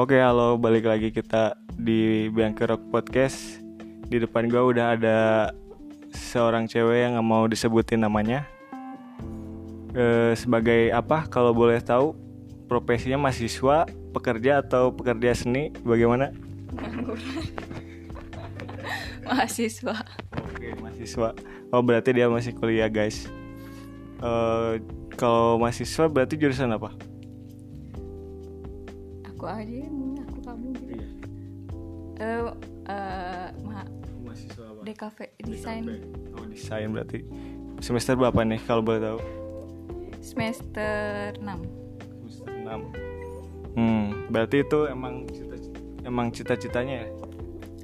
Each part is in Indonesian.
Oke, halo, balik lagi kita di Bianca Rock Podcast. Di depan gua udah ada seorang cewek yang nggak mau disebutin namanya. Eh, sebagai apa? Kalau boleh tahu, profesinya mahasiswa, pekerja atau pekerja seni? Bagaimana? mahasiswa Oke, mahasiswa. Oh, berarti dia masih kuliah, guys. Eh, kalau mahasiswa berarti jurusan apa? Aku aja yang aku kamu gitu Iya. eh eh, ma Mahasiswa apa? DKV desain Oh, desain berarti. Semester berapa nih kalau boleh tahu? semester 6 Semester 6 Hmm, berarti itu emang cita emang cita-citanya ya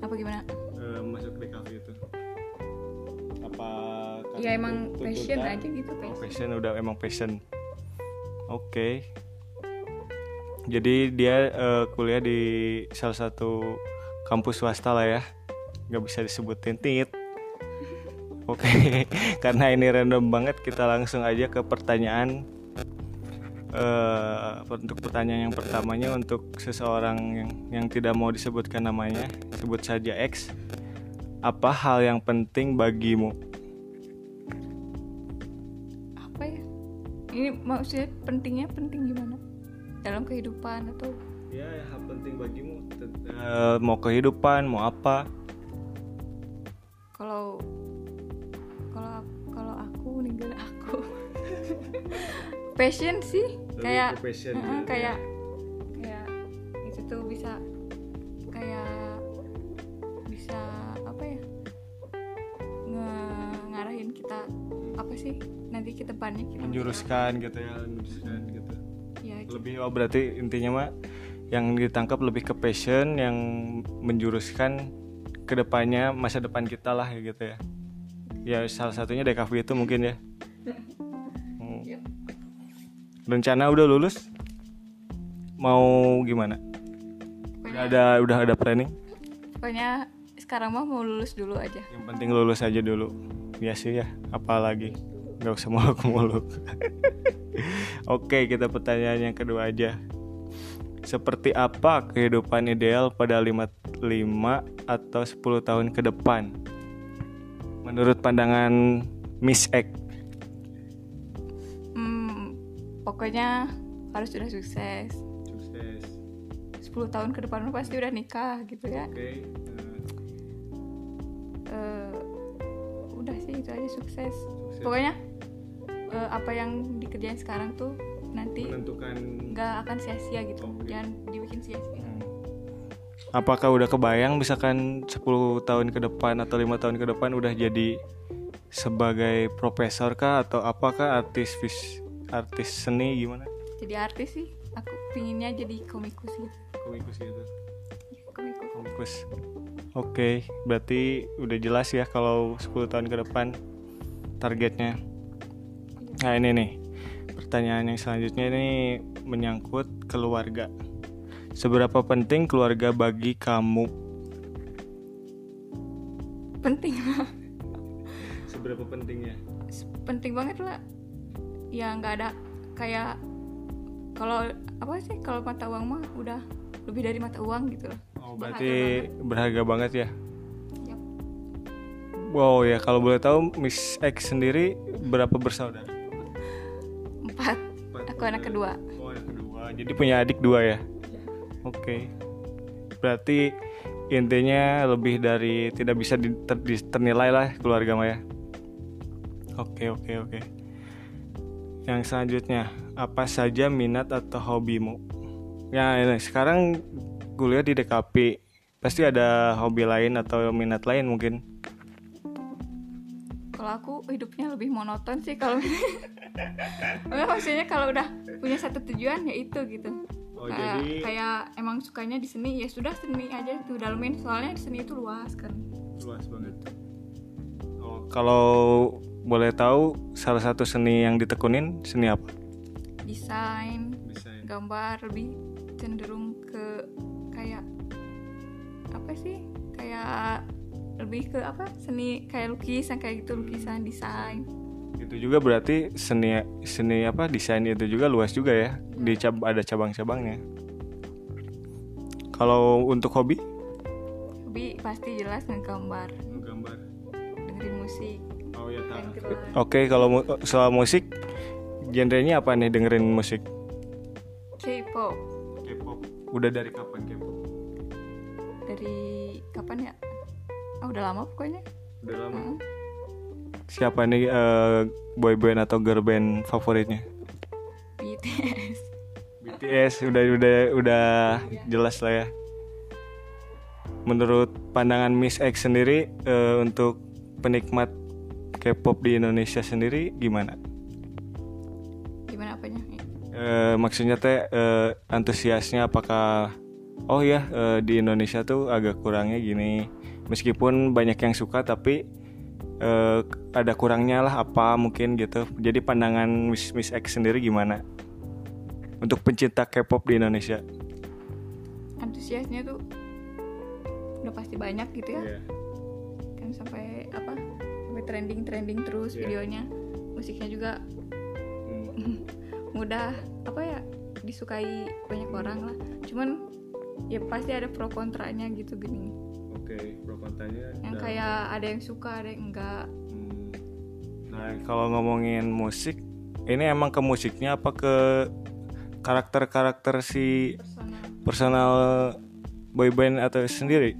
apa gimana eh, masuk itu? Apa ya emang passion aja gitu Oh, passion passion udah emang passion. Oke. Jadi dia eh, kuliah di salah satu kampus swasta lah ya. nggak bisa disebutin tit. Oke, karena ini random banget kita langsung aja ke pertanyaan eh untuk pertanyaan yang pertamanya untuk seseorang yang yang tidak mau disebutkan namanya, sebut saja X. Apa hal yang penting bagimu? apa ya ini maksudnya pentingnya penting gimana dalam kehidupan atau Ya, hal penting bagimu Eh, mau kehidupan, mau apa? kalau kalau kalau aku ninggal aku passion sih Lebih kayak passion ya. kayak kayak itu tuh bisa kayak bisa apa ya nge- ngarahin kita apa sih nanti ke depannya kita menjuruskan gitu ya, menjuruskan gitu. Lebih oh berarti intinya mah yang ditangkap lebih ke passion yang menjuruskan ke depannya masa depan kita lah gitu ya. Ya salah satunya DKV itu mungkin ya. Hmm. Rencana udah lulus? Mau gimana? Udah ada udah ada planning? pokoknya sekarang mah mau lulus dulu aja Yang penting lulus aja dulu. Sih ya, apalagi nggak usah muluk-muluk. Oke, kita pertanyaan yang kedua aja. Seperti apa kehidupan ideal pada 55 atau 10 tahun ke depan? Menurut pandangan Miss X. hmm, pokoknya harus sudah sukses Sukses. 10 tahun ke depan pasti udah nikah gitu ya Oke. Eh, udah sih itu aja sukses pokoknya eh, apa yang dikerjain sekarang tuh nanti menentukan nggak akan sia-sia gitu Oke. jangan dibikin sia-sia Hmm. Apakah udah kebayang misalkan 10 tahun ke depan atau lima tahun ke depan udah jadi sebagai profesor kah atau apakah artis vis artis seni gimana? jadi artis sih aku pinginnya jadi komikus gitu Komikus gitu. komikus Komikus. Oke, berarti udah jelas ya kalau 10 tahun ke depan targetnya. Nah, ini nih. Pertanyaan yang selanjutnya ini menyangkut keluarga. Seberapa penting keluarga bagi kamu? penting Seberapa pentingnya? penting banget lah ya nggak ada kayak kalau apa sih kalau mata uang mah udah lebih dari mata uang gitu loh Oh, Berharga berarti berharga banget ya. Yap. Wow ya, kalau boleh tahu Miss X sendiri berapa bersaudara? Empat aku anak kedua Oh, anak kedua. Jadi punya adik dua ya? Oke. Berarti intinya lebih dari tidak bisa di- ter- di- ternilai lah keluarga Maya. Oke, oke, oke. Yang selanjutnya, apa saja minat atau hobimu? Ya, ini sekarang kuliah di DKP. Pasti ada hobi lain atau minat lain mungkin. Kalau aku hidupnya lebih monoton sih kalau Enggak, maksudnya kalau udah punya satu tujuan ya itu gitu Oh, kayak, jadi- kayak emang sukanya di seni ya sudah seni aja tuh dalemin soalnya seni itu luas kan luas banget. Oh, kalau boleh tahu salah satu seni yang ditekunin seni apa? desain Desain. gambar lebih cenderung ke kayak apa sih kayak lebih ke apa seni kayak lukisan kayak gitu lukisan desain itu juga berarti seni seni apa desain itu juga luas juga ya di cab- ada cabang-cabangnya Kalau untuk hobi? Hobi pasti jelas ngegambar, Gambar. dengerin musik, Oh ya gitar. Oke, kalau mu- soal musik, genrenya apa nih dengerin musik? K-pop K-pop. Udah dari kapan K-pop? dari kapan ya? Ah udah lama pokoknya. Udah lama. Heeh. Siapa nih eh, boy band atau girl band favoritnya? BTS. BTS udah udah udah jelas lah ya. Menurut pandangan Miss X sendiri eh, untuk penikmat K-pop di Indonesia sendiri gimana? Gimana apanya? Eh, maksudnya teh eh, antusiasnya apakah oh ya di Indonesia tuh agak kurangnya gini meskipun banyak yang suka tapi eh, ada kurangnya lah apa mungkin gitu jadi pandangan Miss Miss X sendiri gimana untuk pencinta K-pop di Indonesia Antusiasnya tuh udah pasti banyak gitu ya. Iya. Kan sampai apa? Sampai trending trending terus Iya. videonya. Musiknya juga Hmm. mudah apa ya disukai banyak orang lah. Cuman ya pasti ada pro kontranya gitu gini. Oke, Yang kayak ada yang suka, ada yang enggak. Hmm. Nah, kalau ngomongin musik, ini emang ke musiknya apa ke karakter-karakter si Personal. personal boyband atau sendiri?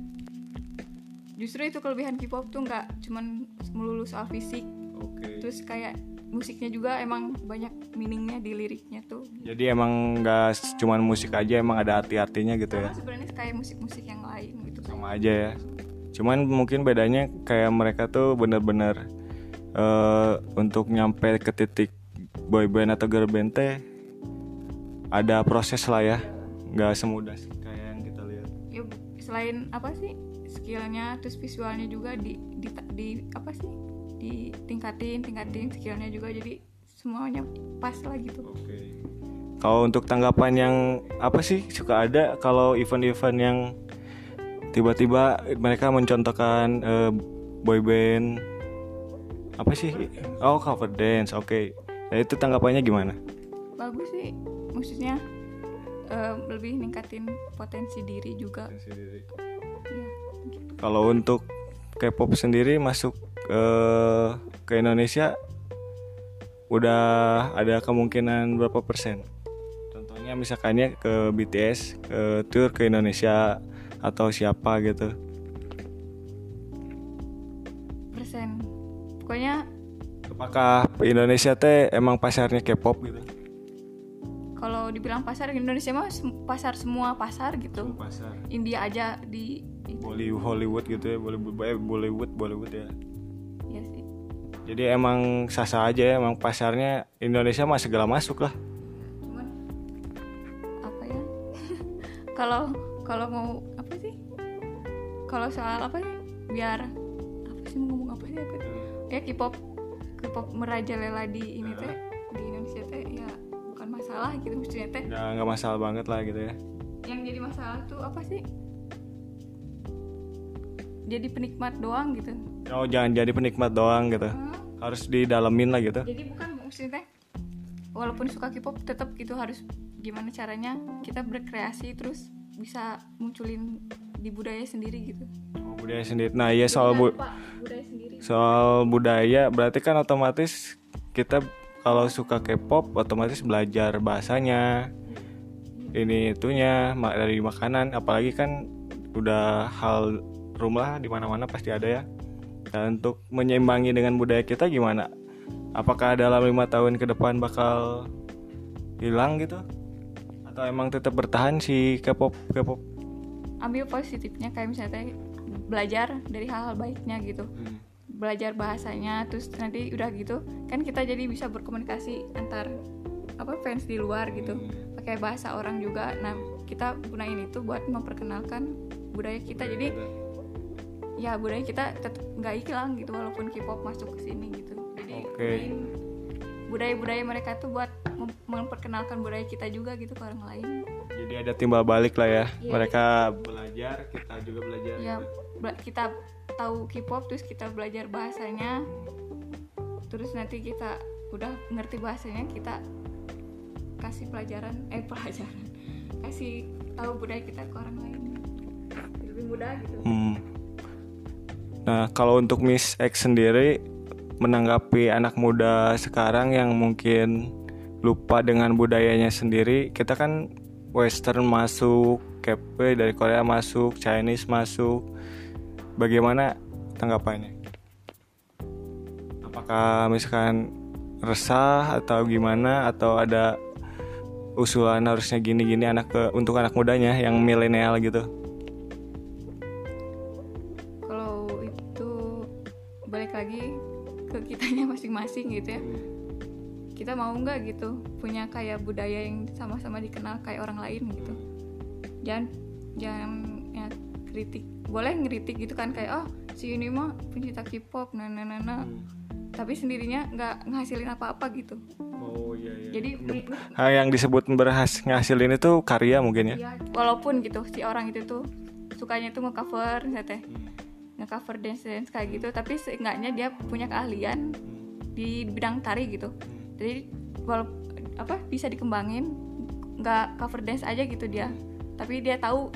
Justru itu kelebihan K-pop tuh nggak cuman melulu soal fisik, Oke. terus kayak musiknya juga emang banyak meaningnya di liriknya tuh. Jadi emang nggak cuman musik aja, emang ada arti-artinya gitu ya? Sama sebenarnya kayak musik-musik yang lain gitu. Sama aja ya. Cuman mungkin bedanya kayak mereka tuh bener-bener eh, untuk nyampe ke titik boyband atau girl band teh ada proses lah ya, nggak semudah kayak yang kita lihat. Ya selain apa sih skillnya, terus visualnya juga di, di di apa sih ditingkatin, tingkatin skillnya juga jadi semuanya pas lah gitu. Oke. Kalau untuk tanggapan yang apa sih suka ada kalau event-event yang tiba-tiba mereka mencontohkan eh, boyband apa sih? Oh cover dance, oke. Nah itu tanggapannya gimana? Bagus sih, maksudnya eh, lebih ningkatin potensi diri juga. Ya, gitu. Kalau untuk K-pop sendiri masuk eh, ke Indonesia udah ada kemungkinan berapa persen? Contohnya misalkannya ke BTS ke tour ke Indonesia atau siapa gitu. Persen. Pokoknya Apakah Indonesia teh emang pasarnya K-pop gitu? kalau dibilang pasar Indonesia mah pasar semua pasar gitu. Pasar. India aja di Bollywood Hollywood gitu ya, Bollywood eh, Bollywood Bollywood ya. ya sih. Jadi emang sasa aja ya, emang pasarnya Indonesia mah segala masuk lah. cuman apa ya kalau kalau mau kalau soal apa sih? Biar apa sih mau ngomong apa sih? Aku ya K-pop. K-pop merajalela di ini teh di Indonesia teh ya bukan masalah gitu maksudnya teh. Nggak nggak masalah banget lah gitu ya. yang jadi masalah tuh apa sih? Jadi penikmat doang gitu. Oh jangan jadi penikmat doang gitu. Hmm, Harus didalemin lah gitu. jadi bukan maksudnya teh walaupun suka K-pop tetap gitu harus gimana caranya kita berkreasi terus bisa munculin di budaya sendiri gitu. Oh, budaya sendiri. Nah iya soal bu- budaya sendiri? soal budaya berarti kan otomatis kita kalau suka K-pop otomatis belajar bahasanya ini itunya ma- dari makanan. Apalagi kan udah hal rumah di mana-mana pasti ada ya. Dan untuk menyeimbangi dengan budaya kita gimana? Apakah dalam lima tahun ke depan bakal hilang gitu? Atau emang tetap bertahan si K-pop K-pop ambil positifnya kayak misalnya belajar dari hal-hal baiknya gitu. Belajar bahasanya terus nanti udah gitu kan kita jadi bisa berkomunikasi antar apa fans di luar gitu. Pakai bahasa orang juga. Nah kita gunain itu buat memperkenalkan budaya kita. Jadi ya budaya kita tetap nggak hilang gitu walaupun K-pop masuk ke sini gitu. Jadi gunain budaya-budaya mereka tuh buat mem- memperkenalkan budaya kita juga gitu ke orang lain jadi ada timbal balik lah ya. Iya. mereka belajar kita juga belajar. Ya bela- kita tahu K-pop terus kita belajar bahasanya. Terus nanti kita udah ngerti bahasanya kita kasih pelajaran eh pelajaran. Kasih tahu budaya kita ke orang lain. Lebih mudah gitu. Hmm. Nah, kalau untuk Miss X sendiri menanggapi anak muda sekarang yang mungkin lupa dengan budayanya sendiri, kita kan western masuk, K-pop dari Korea masuk, Chinese masuk. Bagaimana tanggapannya? Apakah misalkan resah atau gimana atau ada usulan harusnya gini-gini anak ke untuk anak mudanya yang milenial gitu? kalau itu balik lagi ke kitanya masing-masing gitu ya kita mau nggak gitu punya kayak budaya yang sama-sama dikenal kayak orang lain gitu. Jangan jangan ya kritik. Boleh ngeritik gitu kan kayak oh si ini mah pencinta K-pop nah nah nah, nah. tapi sendirinya nggak ngasilin apa-apa gitu. Oh iya iya. jadi Hal yang disebut berhasil ngasilin itu karya mungkin ya. ya walaupun gitu si orang itu tuh sukanya tuh ngecover misalnya teh ngecover dance dance kayak gitu tapi seenggaknya dia punya keahlian di bidang tari gitu jadi walau apa bisa dikembangin nggak cover dance aja gitu dia tapi dia tahu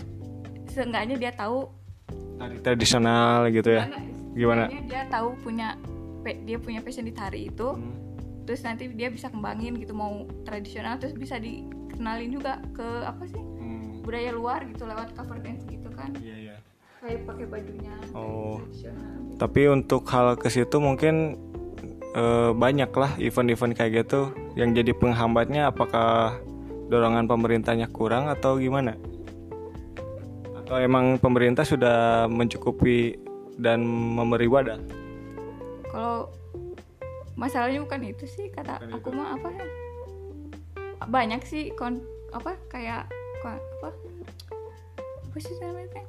seenggaknya dia tahu Tari tradisional gitu ya. Gimana? Dia tahu punya dia punya passion di tari itu Hmm. terus nanti dia bisa kembangin gitu mau tradisional terus bisa dikenalin juga ke apa sih Hmm. budaya luar gitu lewat cover dance gitu kan Iya iya. kayak pakai bajunya Oh. tradisional gitu. Tapi untuk hal ke situ mungkin eh, banyak lah event-event kayak gitu. Yang jadi penghambatnya apakah dorongan pemerintahnya kurang atau gimana? Atau emang pemerintah sudah mencukupi dan memberi wadah? kalau masalahnya bukan itu sih kata Bukan aku itu. mah apa ya? Banyak sih kon apa kayak ko- apa? Apa sih namanya?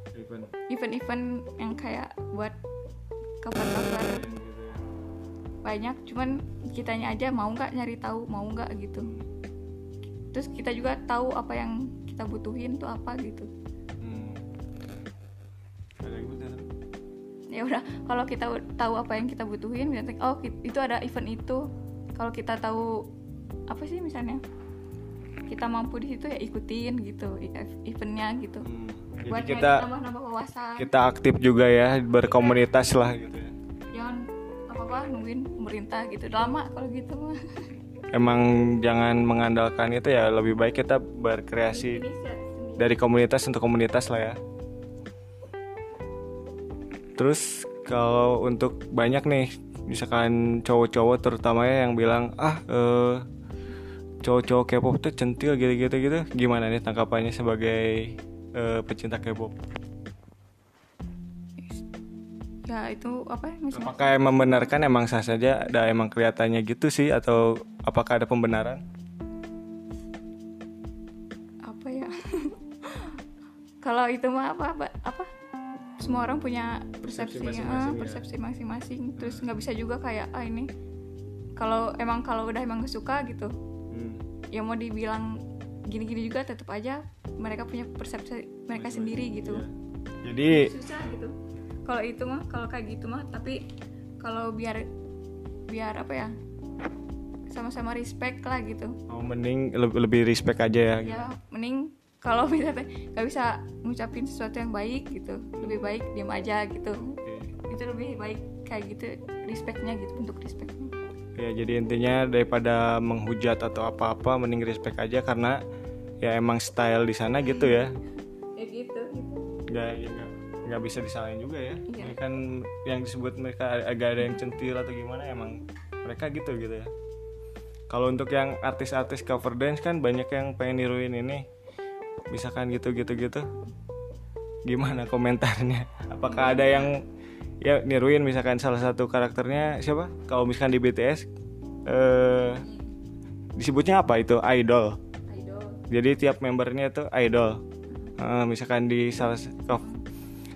Event-event yang kayak buat cover-cover banyak cuman kitanya aja mau nggak nyari tahu mau nggak gitu terus kita juga tahu apa yang kita butuhin tuh apa gitu Hmm. Ada benar. ya udah kalau kita tahu apa yang kita butuhin misalnya oh itu ada event itu kalau kita tahu apa sih misalnya kita mampu di situ ya ikutin gitu e- eventnya gitu Hmm. Jadi buat kita nambah-nambah wawasan kita aktif juga ya berkomunitas lah gitu ya. Apa nungguin pemerintah gitu lama kalau gitu mah Emang jangan mengandalkan itu ya lebih baik kita berkreasi dari komunitas untuk komunitas lah ya. Terus kalau untuk banyak nih misalkan cowok-cowok terutama ya yang bilang ah eh, cowok-cowok K-pop tuh centil gitu-gitu gitu gimana nih tangkapannya sebagai eh, pecinta K-pop? Ya itu apa ya misalnya Apakah emang membenarkan emang sah saja ada emang kelihatannya gitu sih atau apakah ada pembenaran? apa ya kalau itu mah apa apa, apa? semua orang punya Persepsi persepsi masing-masing ah, ya. persepsi masing-masing terus nggak bisa juga kayak ah ini kalau emang kalau udah emang gak suka gitu Hmm. ya mau dibilang gini-gini juga tetap aja mereka punya persepsi mereka sendiri gitu Iya. Jadi susah gitu kalau itu mah kalau kayak gitu mah tapi kalau biar biar apa ya sama-sama respect lah gitu oh, mending le- lebih respect aja ya. gitu. ya mending kalau misalnya nggak bisa ngucapin sesuatu yang baik gitu lebih baik diam aja gitu Oke. itu lebih baik kayak gitu respectnya gitu untuk respectnya Ya jadi intinya daripada menghujat atau apa-apa mending respect aja karena ya emang style di sana gitu ya. ya gitu gitu Nggak ya nggak bisa disalahin juga ya. Iya. Ini kan yang disebut mereka agak ada yang centil atau gimana emang mereka gitu gitu ya. Kalau untuk yang artis-artis cover dance kan banyak yang pengen niruin ini. Misalkan gitu-gitu gitu. Gimana komentarnya? Apakah ada yang ya niruin misalkan salah satu karakternya siapa? Kalau misalkan di BTS eh disebutnya apa itu idol. idol Jadi tiap membernya itu idol. Eh, misalkan di salah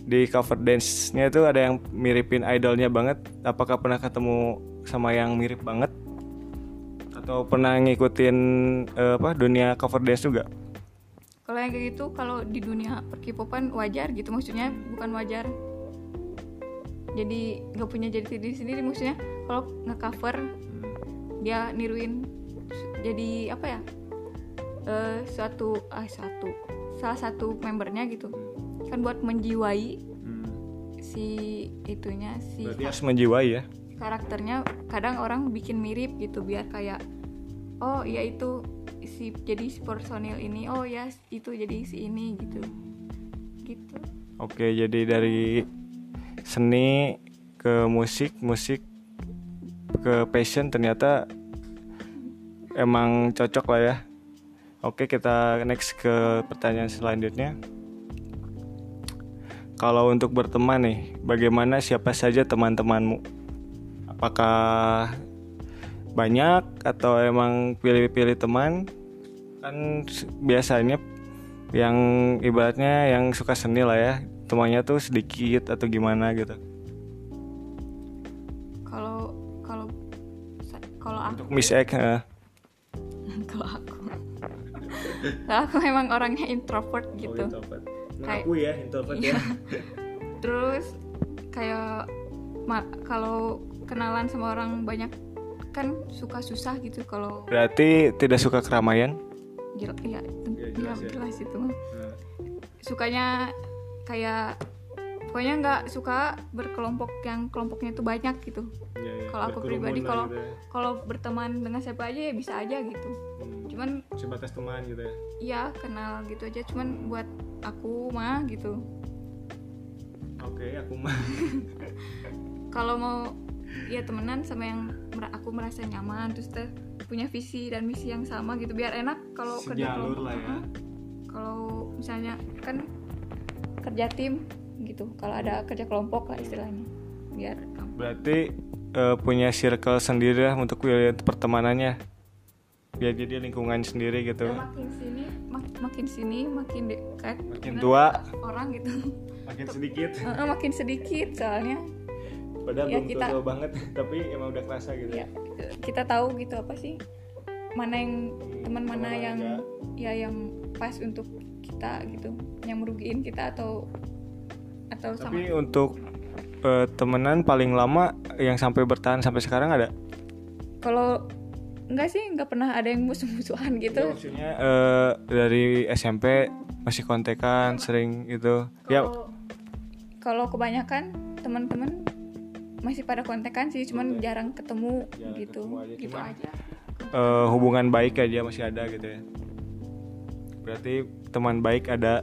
di cover dance-nya itu ada yang miripin idolnya banget. Apakah pernah ketemu sama yang mirip banget? Atau pernah ngikutin eh, apa dunia cover dance juga? kalau yang kayak gitu kalau di dunia perkipopan wajar gitu maksudnya bukan wajar jadi nggak punya jadi diri sendiri maksudnya kalau nge-cover dia niruin jadi apa ya eh suatu ah satu salah satu membernya gitu kan buat menjiwai Hmm. si itunya si Berarti harus menjiwai ya. karakternya kadang orang bikin mirip gitu biar kayak oh ya itu si jadi si personil ini oh ya itu jadi si ini gitu gitu Oke, jadi dari seni ke musik, musik ke passion ternyata emang cocok lah ya. Oke, kita next ke pertanyaan selanjutnya. Kalau untuk berteman nih, bagaimana siapa saja teman-temanmu? Apakah banyak atau emang pilih-pilih teman? Kan biasanya yang ibaratnya yang suka seni lah ya, temannya tuh sedikit atau gimana gitu. kalau kalau kalau aku Untuk Miss X, eh, kalau aku kalau aku memang orangnya introvert gitu Mengaku ya introvert Iya. terus kayak ma- kalau kenalan sama orang banyak kan suka susah gitu kalau Berarti tidak suka keramaian? jel ya, ten- Ya, ya, jelas ya. jelas itu mah sukanya kayak pokoknya nggak suka berkelompok yang kelompoknya itu banyak gitu. Kalau aku pribadi, kalau- kalau berteman dengan siapa aja ya bisa aja gitu. Cuman sebatas teman gitu ya. ya kenal gitu aja. Cuman buat aku mah gitu. Oke, aku mah. kalau mau ya temenan sama yang mer- aku merasa nyaman terus teh punya visi dan misi yang sama gitu. Biar enak kalau kerja kelompok. lah ya. Kalau misalnya kan kerja tim gitu kalau ada kerja kelompok lah istilahnya biar Berarti eh, punya circle sendiri lah untuk wilayah pertemanannya. Biar jadi lingkungan sendiri gitu. ya, makin sini mak- makin sini makin dekat Makin tua. orang gitu Makin sedikit. Heeh, makin sedikit soalnya Padahal Ya, belum kita- tua banget, tapi emang udah kerasa gitu. ya kita tahu gitu apa sih mana yang teman mana yang aja. ya yang pas untuk kita gitu yang merugiin kita atau atau sama Tapi untuk eh, temenan paling lama yang sampai bertahan sampai sekarang ada? kalau enggak sih nggak pernah ada yang musuh-musuhan gitu Ya, maksudnya eh, dari SMP masih kontekan sering gitu. Ya, kalau kebanyakan teman-teman masih pada kontekan sih cuman jarang ketemu Jarang gitu ketemu aja, gitu cuman- aja eh, hubungan baik aja masih ada gitu ya. Berarti teman baik ada.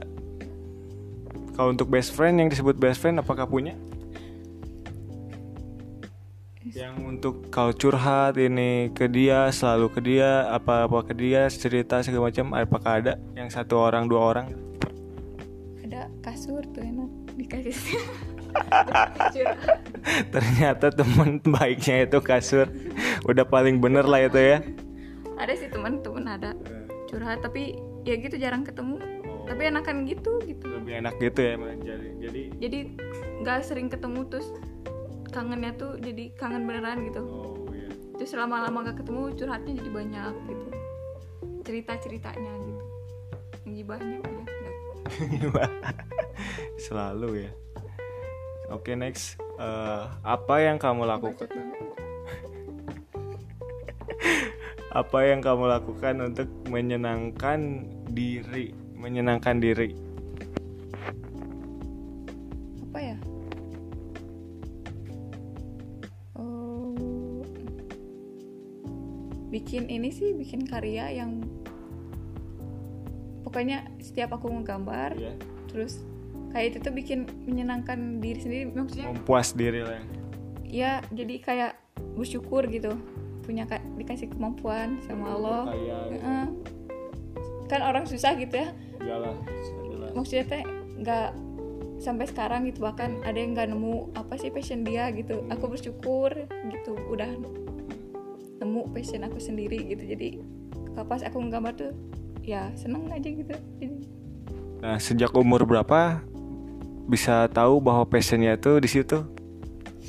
Kalau untuk best friend yang disebut best friend apakah punya? Yang untuk kalau curhat ini ke dia selalu ke dia apa apa ke dia cerita segala macam apakah ada? Yang satu orang dua orang? Ada kasur tuh enak dikasih. Ternyata teman baiknya itu kasur. Udah paling bener lah itu ya. Ada sih teman-teman ada. Curhat tapi ya gitu jarang ketemu tapi enakan gitu gitu. Lebih enak gitu ya jadi jadi jadi nggak sering ketemu terus kangennya tuh jadi kangen beneran gitu. Oh iya. Terus lama-lama gak ketemu curhatnya jadi banyak gitu. Cerita ceritanya gitu. Jadi banyak ya nggak. selalu ya. Oke next. Eh, apa yang kamu lakukan? Apa yang kamu lakukan untuk menyenangkan diri menyenangkan diri. Apa ya? Oh bikin ini sih bikin karya yang pokoknya setiap aku ngegambar ya terus kayak itu tuh bikin menyenangkan diri sendiri. Maksudnya mempuas diri lah ya. ya jadi kayak bersyukur gitu. Punya ka- dikasih kemampuan sama Allah. Kan orang susah gitu ya. Iyalah maksudnya teh nggak sampai sekarang gitu bahkan ada yang nggak nemu apa sih passion dia gitu. Aku bersyukur gitu udah nemu passion aku sendiri gitu. Jadi pas aku nggambar tuh ya seneng aja gitu. Nah, sejak umur berapa bisa tahu bahwa passionnya itu di situ?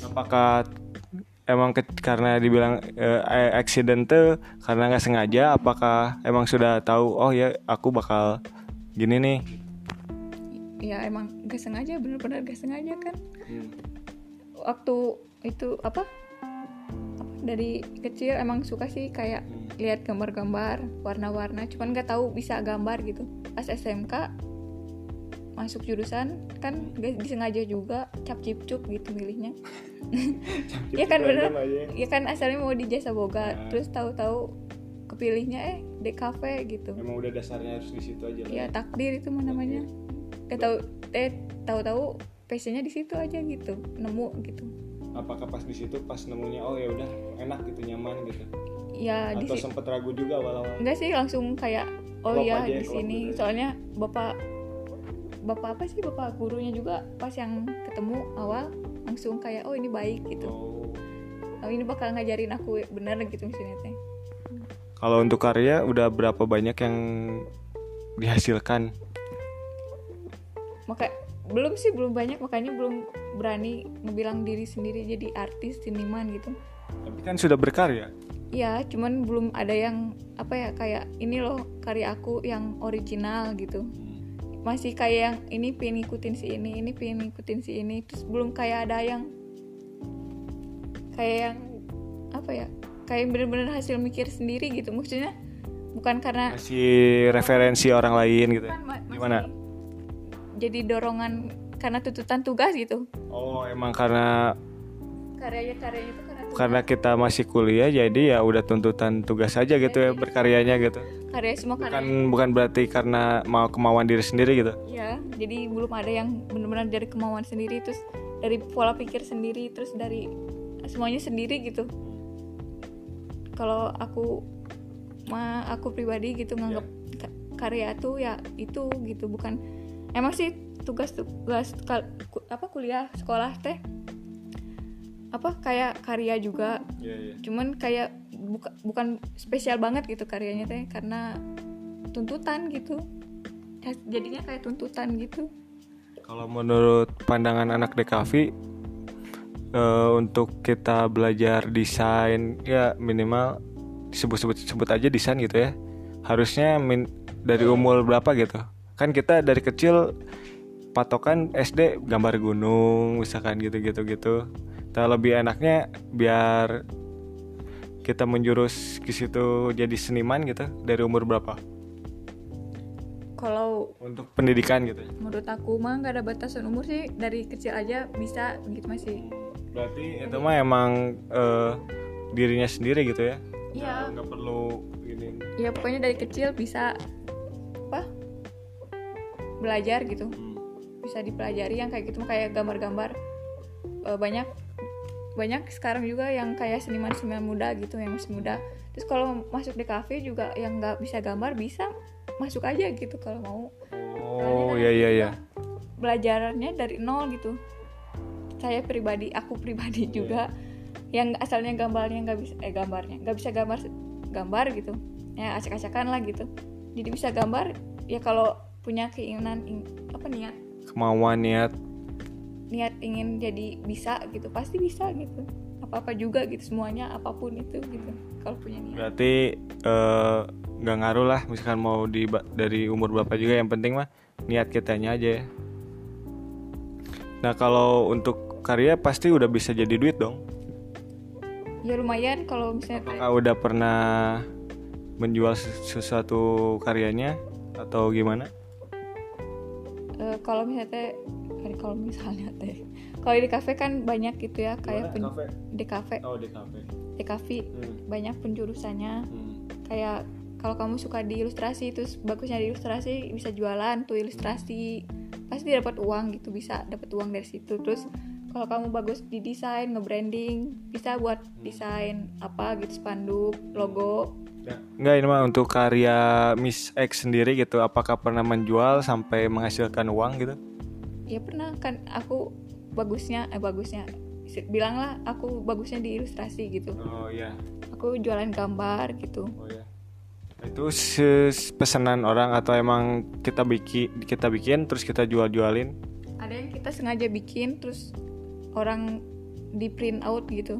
Apakah emang ke- karena dibilang eh, accident tuh karena nggak sengaja? Apakah emang sudah tahu? Oh ya, aku bakal gini nih. ya emang gak sengaja bener-bener gak sengaja kan waktu itu apa Apa, dari kecil emang suka sih kayak lihat gambar-gambar warna-warna cuman nggak tahu bisa gambar gitu pas SMK masuk jurusan kan gak disengaja juga cap cip cup gitu milihnya. Ya kan bener. ya kan asalnya mau di jasa boga Nah. terus tahu-tahu kepilihnya eh DKV gitu. Emang udah dasarnya harus di situ aja lah ya? takdir itu mah namanya. Gak tahu eh tahu-tahu passionnya di situ aja gitu nemu gitu. Apakah pas di situ pas nemunya oh ya udah enak gitu nyaman gitu? Ya di atau sempet ragu juga awal-awal? Enggak sih langsung kayak oh Klop ya di sini. gitu ya. soalnya bapak bapak apa sih? Bapak gurunya juga pas yang ketemu awal langsung kayak oh ini baik gitu. Oh. oh ini bakal ngajarin aku bener gitu misalnya teh. Kalau untuk karya udah berapa banyak yang dihasilkan? Maka belum sih belum banyak. Makanya belum berani ngebilang diri sendiri jadi artis seniman gitu. Tapi kan sudah berkarya? Iya, cuman belum ada yang apa ya kayak ini loh karya aku yang original gitu. Masih kayak yang ini pengen ngikutin si ini, ini pengen ngikutin si ini, terus belum kayak ada yang kayak yang apa ya? Kayak bener-bener hasil mikir sendiri gitu. Maksudnya bukan karena masih referensi orang lain gitu bukan ma- gimana Jadi dorongan karena tuntutan tugas gitu. oh emang karena Karyanya karyanya itu karena kita masih kuliah jadi ya udah tuntutan tugas aja gitu ya berkaryanya gitu. Karya semua karya. Bukan bukan berarti karena mau kemauan diri sendiri gitu. Ya, jadi belum ada yang benar-benar dari kemauan sendiri, terus dari pola pikir sendiri, terus dari semuanya sendiri gitu. Kalau aku, ma aku pribadi gitu nganggap ka- karya tuh ya itu gitu, bukan emang sih tugas tugas kal- ku- apa kuliah sekolah teh apa kayak karya juga, Iya iya. cuman kayak buka, bukan spesial banget gitu karyanya teh karena tuntutan gitu. Ya, jadinya kayak tuntutan gitu. Kalau menurut pandangan anak DKV eh, untuk kita belajar desain ya minimal disebut-sebut sebut aja desain gitu ya. Harusnya min- dari umur berapa gitu. Kan kita dari kecil patokan SD gambar gunung misalkan gitu-gitu gitu. Nah, lebih enaknya biar kita menjurus ke situ jadi seniman gitu dari umur berapa? Kalau Untuk pendidikan gitu. menurut aku mah nggak ada batasan umur sih dari kecil aja bisa gitu masih. Berarti itu mah emang eh, dirinya sendiri gitu ya? Iya. Nggak- perlu ini. Ya pokoknya dari kecil bisa apa? Belajar gitu. Bisa dipelajari yang kayak gitu mah kayak gambar-gambar Eh, banyak banyak sekarang juga yang kayak seniman-seniman muda gitu yang masih muda. Terus kalau masuk di kafe juga yang nggak bisa gambar bisa masuk aja gitu kalau mau. Oh iya iya iya. belajarnya dari nol gitu saya pribadi aku pribadi Iya. juga yang asalnya gambarnya nggak bisa eh gambarnya nggak bisa gambar gambar gitu ya acak-acakan lah gitu jadi bisa gambar ya kalau punya keinginan ing- apa niat Kemauan niat. Niat ingin jadi bisa gitu pasti bisa gitu apa apa juga gitu semuanya apa pun itu gitu kalau punya niat Berarti eh, nggak ngaruh lah misalkan mau di dari umur berapa juga yang penting mah niat kitanya aja ya. Nah kalau untuk karya pasti udah bisa jadi duit dong. ya lumayan kalau misalnya kayak- Apakah udah pernah menjual ses- sesuatu karyanya atau gimana? Eh, kalau misalnya teh eh, kalau misalnya teh kalau di kafe kan banyak gitu ya kayak pen- di kafe. Oh di kafe. di kafe Hmm. banyak penjurusannya. Kayak kalau kamu suka di ilustrasi terus bagusnya di ilustrasi bisa jualan tuh ilustrasi. Pasti dapat uang gitu bisa dapat uang dari situ. Terus kalau kamu bagus di desain nge-branding bisa buat desain apa gitu spanduk logo Enggak ini mah untuk karya Miss X sendiri gitu. Apakah pernah menjual sampai menghasilkan uang gitu? ya pernah kan aku bagusnya eh bagusnya bilanglah aku bagusnya di ilustrasi gitu Oh iya. aku jualan gambar gitu Oh iya. Itu pesanan orang atau emang kita bikin kita bikin terus kita jual-jualin? ada yang kita sengaja bikin terus orang di print out gitu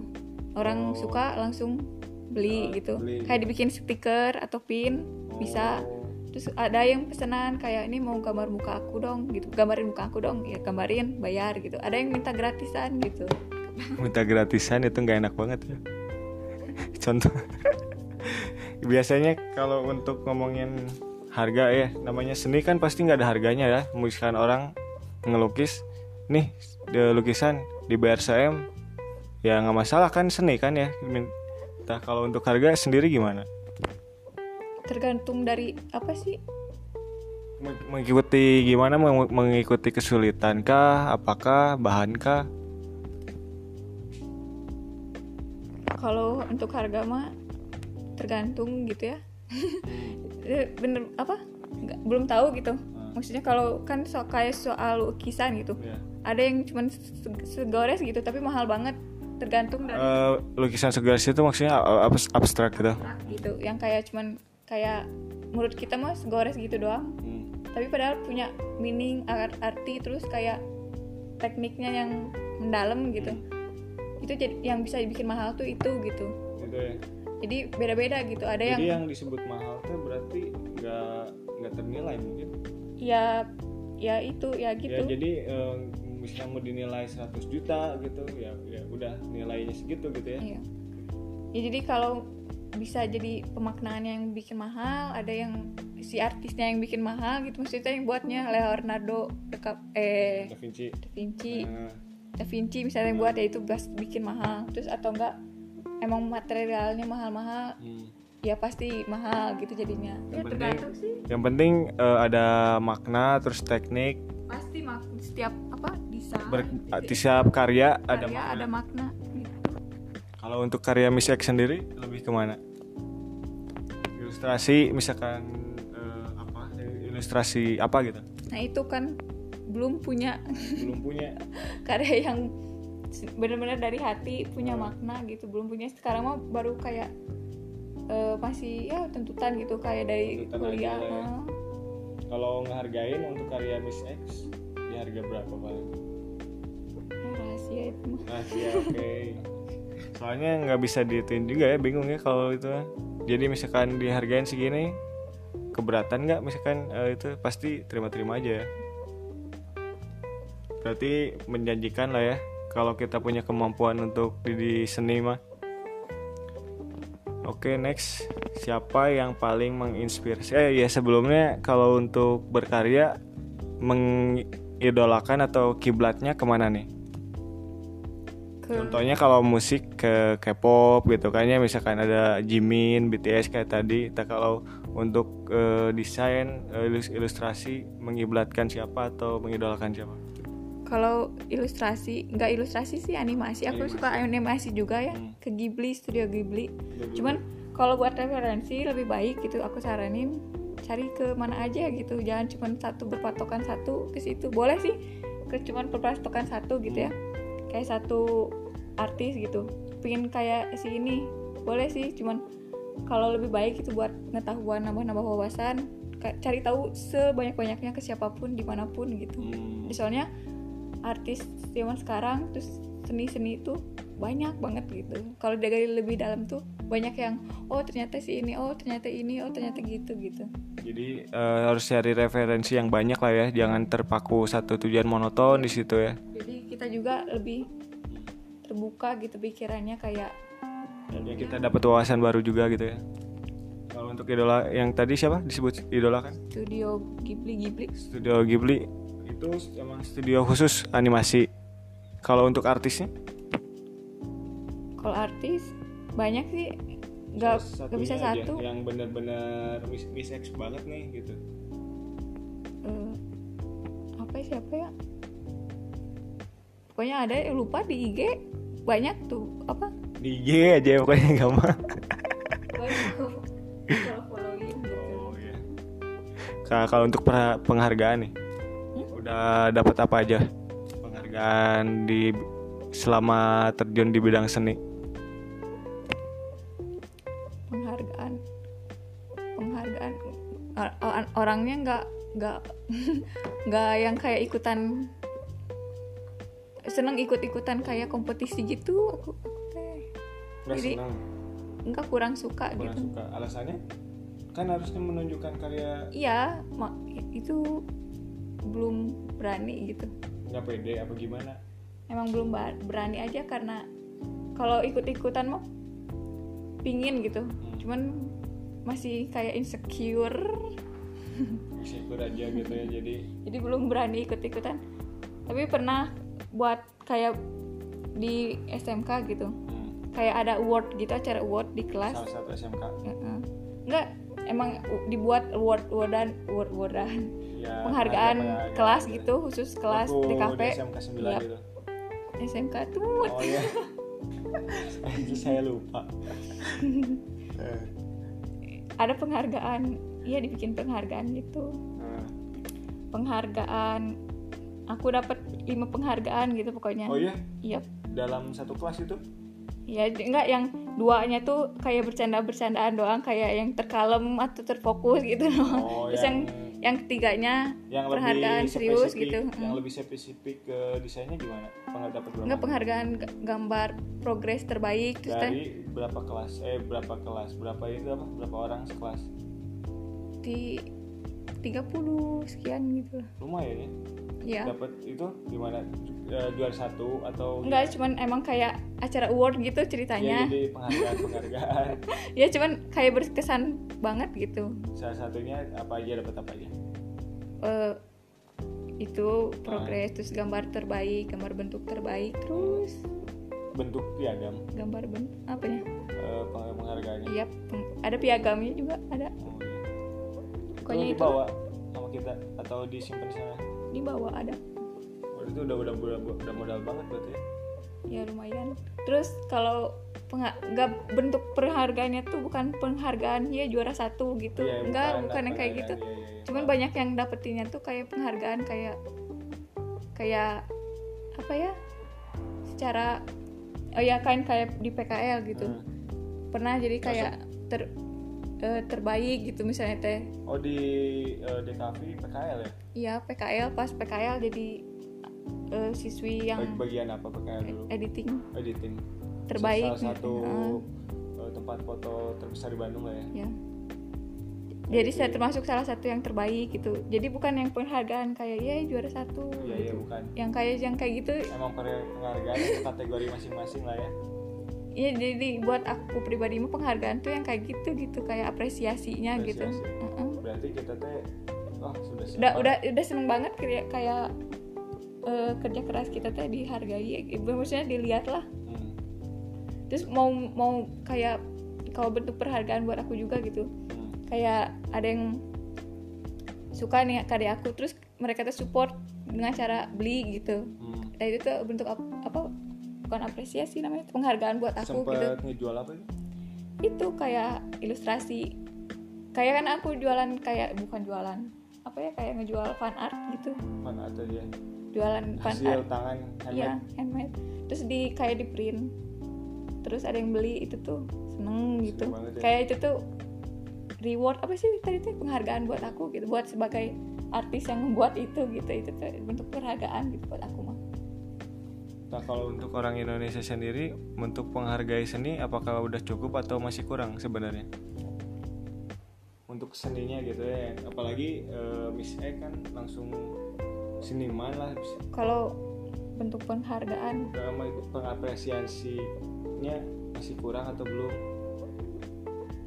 orang Oh. suka langsung beli Ah, gitu beli. kayak dibikin stiker atau pin bisa Oh. terus ada yang pesanan kayak ini mau gambar muka aku dong gitu gambarin muka aku dong ya gambarin bayar gitu ada yang minta gratisan gitu Minta gratisan itu nggak enak banget ya. Contoh. Biasanya kalau untuk ngomongin harga ya namanya seni kan pasti nggak ada harganya ya misalkan orang ngelukis nih lukisan dibayar saya ya nggak masalah kan seni kan ya Nah, kalau untuk harga sendiri gimana? tergantung dari apa sih Meng- Mengikuti gimana? Meng- Mengikuti kesulitan kah? Apakah bahan kah? kalau untuk harga mah tergantung gitu ya Eh, bener apa Nggak- belum tahu gitu maksudnya kalau kan so kayak soal lukisan gitu Ya. ada yang cuman se- segores gitu tapi mahal banget tergantung dari Eh, lukisan segaris itu maksudnya abstrak gitu. gitu. Yang kayak cuman kayak menurut kita mah segores gitu doang. Tapi padahal punya meaning art- arti terus kayak tekniknya yang mendalam gitu. Itu jadi yang bisa dibikin mahal tuh itu gitu. Gitu ya. jadi beda-beda gitu. Ada yang Jadi yang disebut mahal tuh berarti nggak nggak ternilai mungkin. ya ya itu ya gitu. Ya jadi eh, misalnya mau dinilai 100 juta gitu ya ya udah nilainya segitu gitu ya. Iya. Ya jadi kalau bisa jadi pemaknaan yang bikin mahal, ada yang si artisnya yang bikin mahal gitu maksudnya yang buatnya Leonardo DiCap eh Da Vinci. Da Vinci, Nah, Da Vinci misalnya yang buat ya itu bikin mahal. Terus atau enggak emang materialnya mahal-mahal, hmm. ya pasti mahal gitu jadinya. Ya Yang tergantung sih. Yang penting eh, ada makna terus teknik Pasti mak setiap apa desain ber, gitu ya. setiap karya ada karya makna. ada makna gitu. Kalau untuk karya Miss X sendiri lebih ke mana? Ilustrasi misalkan eh, apa? Ilustrasi apa gitu? Nah, itu kan belum punya Belum punya. karya yang benar-benar dari hati punya makna gitu belum punya sekarang mah baru kayak eh, masih ya tuntutan gitu kayak dari Tuntutan kuliah aja ya. Kalau ngehargain untuk karya Miss X di harga berapa paling? Ya, rahasia itu mah iya oke. Soalnya nggak bisa dihitung juga ya, bingung ya kalau itu. Jadi misalkan dihargain segini, keberatan nggak misalkan eh, itu pasti terima-terima aja ya. Berarti menjanjikan lah ya kalau kita punya kemampuan untuk di, di seni mah. Oke next siapa yang paling menginspirasi? Eh ya sebelumnya kalau untuk berkarya mengidolakan atau kiblatnya ke mana nih? ke Contohnya kalau musik ke K-pop gitu kayaknya misalkan ada Jimin, BTS kayak tadi. Kita kalau untuk eh, desain ilus- ilustrasi mengiblatkan siapa atau mengidolakan siapa? Kalau ilustrasi nggak ilustrasi sih animasi. Aku Animasi. suka animasi juga ya Hmm. ke Ghibli studio Ghibli. Cuman kalau buat referensi lebih baik gitu aku saranin cari ke mana aja gitu. Jangan cuma satu berpatokan satu ke situ. Boleh sih ke cuman berpatokan satu gitu ya. Kayak satu artis gitu. Pingin kayak si ini. Boleh sih cuman kalau lebih baik itu buat pengetahuan nambah-nambah wawasan. Cari tahu sebanyak-banyaknya ke siapa pun di mana pun gitu. Hmm. Soalnya artis zaman sekarang terus seni-seni itu banyak banget gitu kalau dari lebih dalam tuh banyak yang oh ternyata si ini oh ternyata ini oh ternyata gitu gitu Jadi eh, harus cari referensi yang banyak lah ya, jangan terpaku satu tujuan monoton di situ ya. jadi kita juga lebih terbuka gitu pikirannya kayak Ya kita dapat wawasan baru juga gitu ya. Kalau untuk idola yang tadi siapa disebut idola kan? studio Ghibli Ghibli Studio Ghibli itu emang studio khusus animasi. Kalau untuk artisnya? kalau artis banyak sih nggak nggak bisa satu yang bener-bener Miss, Miss X banget nih gitu. Eh, apa ya, siapa ya pokoknya ada yang lupa di IG banyak tuh apa Di IG aja pokoknya nggak mah. Oh iya. Ka- Kalau untuk penghargaan nih, udah dapat apa aja penghargaan di selama terjun di bidang seni? penghargaan penghargaan or- or- orangnya nggak nggak nggak yang kayak ikutan seneng ikut-ikutan kayak kompetisi gitu aku, Nggak Jadi, senang, enggak kurang suka kurang gitu suka. Alasannya? Kan harusnya menunjukkan karya iya mak itu belum berani gitu. Nggak pede apa gimana? emang belum berani aja karena kalau ikut-ikutan mah pingin gitu. Hmm. cuman masih kayak insecure. Ikut aja gitu ya jadi jadi belum berani ikut ikutan tapi pernah buat kayak di SMK gitu. Hmm, kayak ada award gitu acara award di kelas. Salah satu SMK Heeh. enggak emang u- dibuat award awardan award awardan ya penghargaan ada kelas penghargaan gitu khusus kelas Waktu DKP SMK 9 Yap. gitu SMK tuh oh iya. Itu saya lupa. Eh, ada penghargaan iya dibikin penghargaan gitu. Eh. penghargaan aku dapat lima penghargaan gitu pokoknya. Oh iya? Iya dalam satu kelas itu? Ya enggak yang duanya tuh kayak bercanda-bercandaan doang kayak yang terkalem atau terfokus gitu loh Oh, terus yang yang ketiganya yang penghargaan lebih serius gitu. yang Mm. lebih spesifik ke desainnya gimana? Pernah dapat berapa enggak penghargaan gambar progres terbaik dari berapa kelas eh berapa kelas berapa itu apa berapa orang sekelas? Di 30 sekian gitu lumayan ya ya dapat itu gimana? Eh, juara satu atau enggak cuman emang kayak acara award gitu ya, ceritanya jadi penghargaan penghargaan. Ya cuman kayak berkesan banget gitu. Salah satunya apa aja? Dapat apa aja? Eh itu Ah. progres terus gambar terbaik gambar bentuk terbaik terus bentuk piagam. gambar bentuk apa ya? Eh, peng- penghargaannya. Iya peng- ada piagamnya juga ada. Oh, iya. pokoknya itu itu dibawa sama kita atau disimpan di sana di bawah ada. Waduh, itu udah udah udah, udah modal banget berarti ya? Ya lumayan. Terus kalau nggak bentuk penghargaannya tuh bukan penghargaan ya juara satu gitu. Iya, enggak bukan, yang kayak gitu. iya, iya, iya. cuman banyak yang dapetinnya tuh kayak penghargaan kayak kayak apa ya? Secara oh ya kan kayak di PKL gitu. Hmm. pernah jadi kayak ter eh, terbaik gitu misalnya teh. Oh di eh, DKV PKL ya? Iya PKL pas PKL jadi eh, siswi yang Bag- bagian apa PKL dulu? Editing. Editing. Terbaik salah satu eh, tempat foto terbesar di Bandung lah ya? Ya jadi saya termasuk salah satu yang terbaik gitu. Jadi bukan yang penghargaan kayak ya juara satu. Iya iya gitu. bukan. Yang kayak yang kayak gitu. Emang penghargaan kategori masing-masing lah ya ya jadi buat aku pribadi mah penghargaan tuh yang kayak gitu gitu kayak apresiasinya gitu Apresiasi. Heeh. berarti kita teh oh sudah udah udah udah seneng banget kayak kayak eh, kerja keras kita teh dihargai ya, maksudnya dilihat lah Hmm, terus mau mau kayak kalau bentuk penghargaan buat aku juga gitu hmm. kayak ada yang suka nih karya aku terus mereka tuh support dengan cara beli gitu hmm. nah itu tuh bentuk ap- apa bukan apresiasi namanya penghargaan buat aku gitu sempet ngejual apa itu itu kayak ilustrasi kayak kan aku jualan kayak bukan jualan apa ya kayak ngejual fan art gitu mana atau dia jualan fan art hasil tangan Iya, handmade handmade. Terus di kayak di print. Terus ada yang beli itu tuh seneng gitu. ya. Kayak itu tuh reward apa sih tadi tuh penghargaan buat aku gitu, buat sebagai artis yang membuat itu gitu. Itu tuh bentuk penghargaan gitu buat aku mah. Nah kalau untuk orang Indonesia sendiri untuk menghargai seni apakah udah cukup atau masih kurang sebenarnya? Untuk seninya gitu ya, apalagi eh, Miss E kan langsung seniman lah, Kalau bentuk penghargaan? Pengapresiasinya masih kurang atau belum?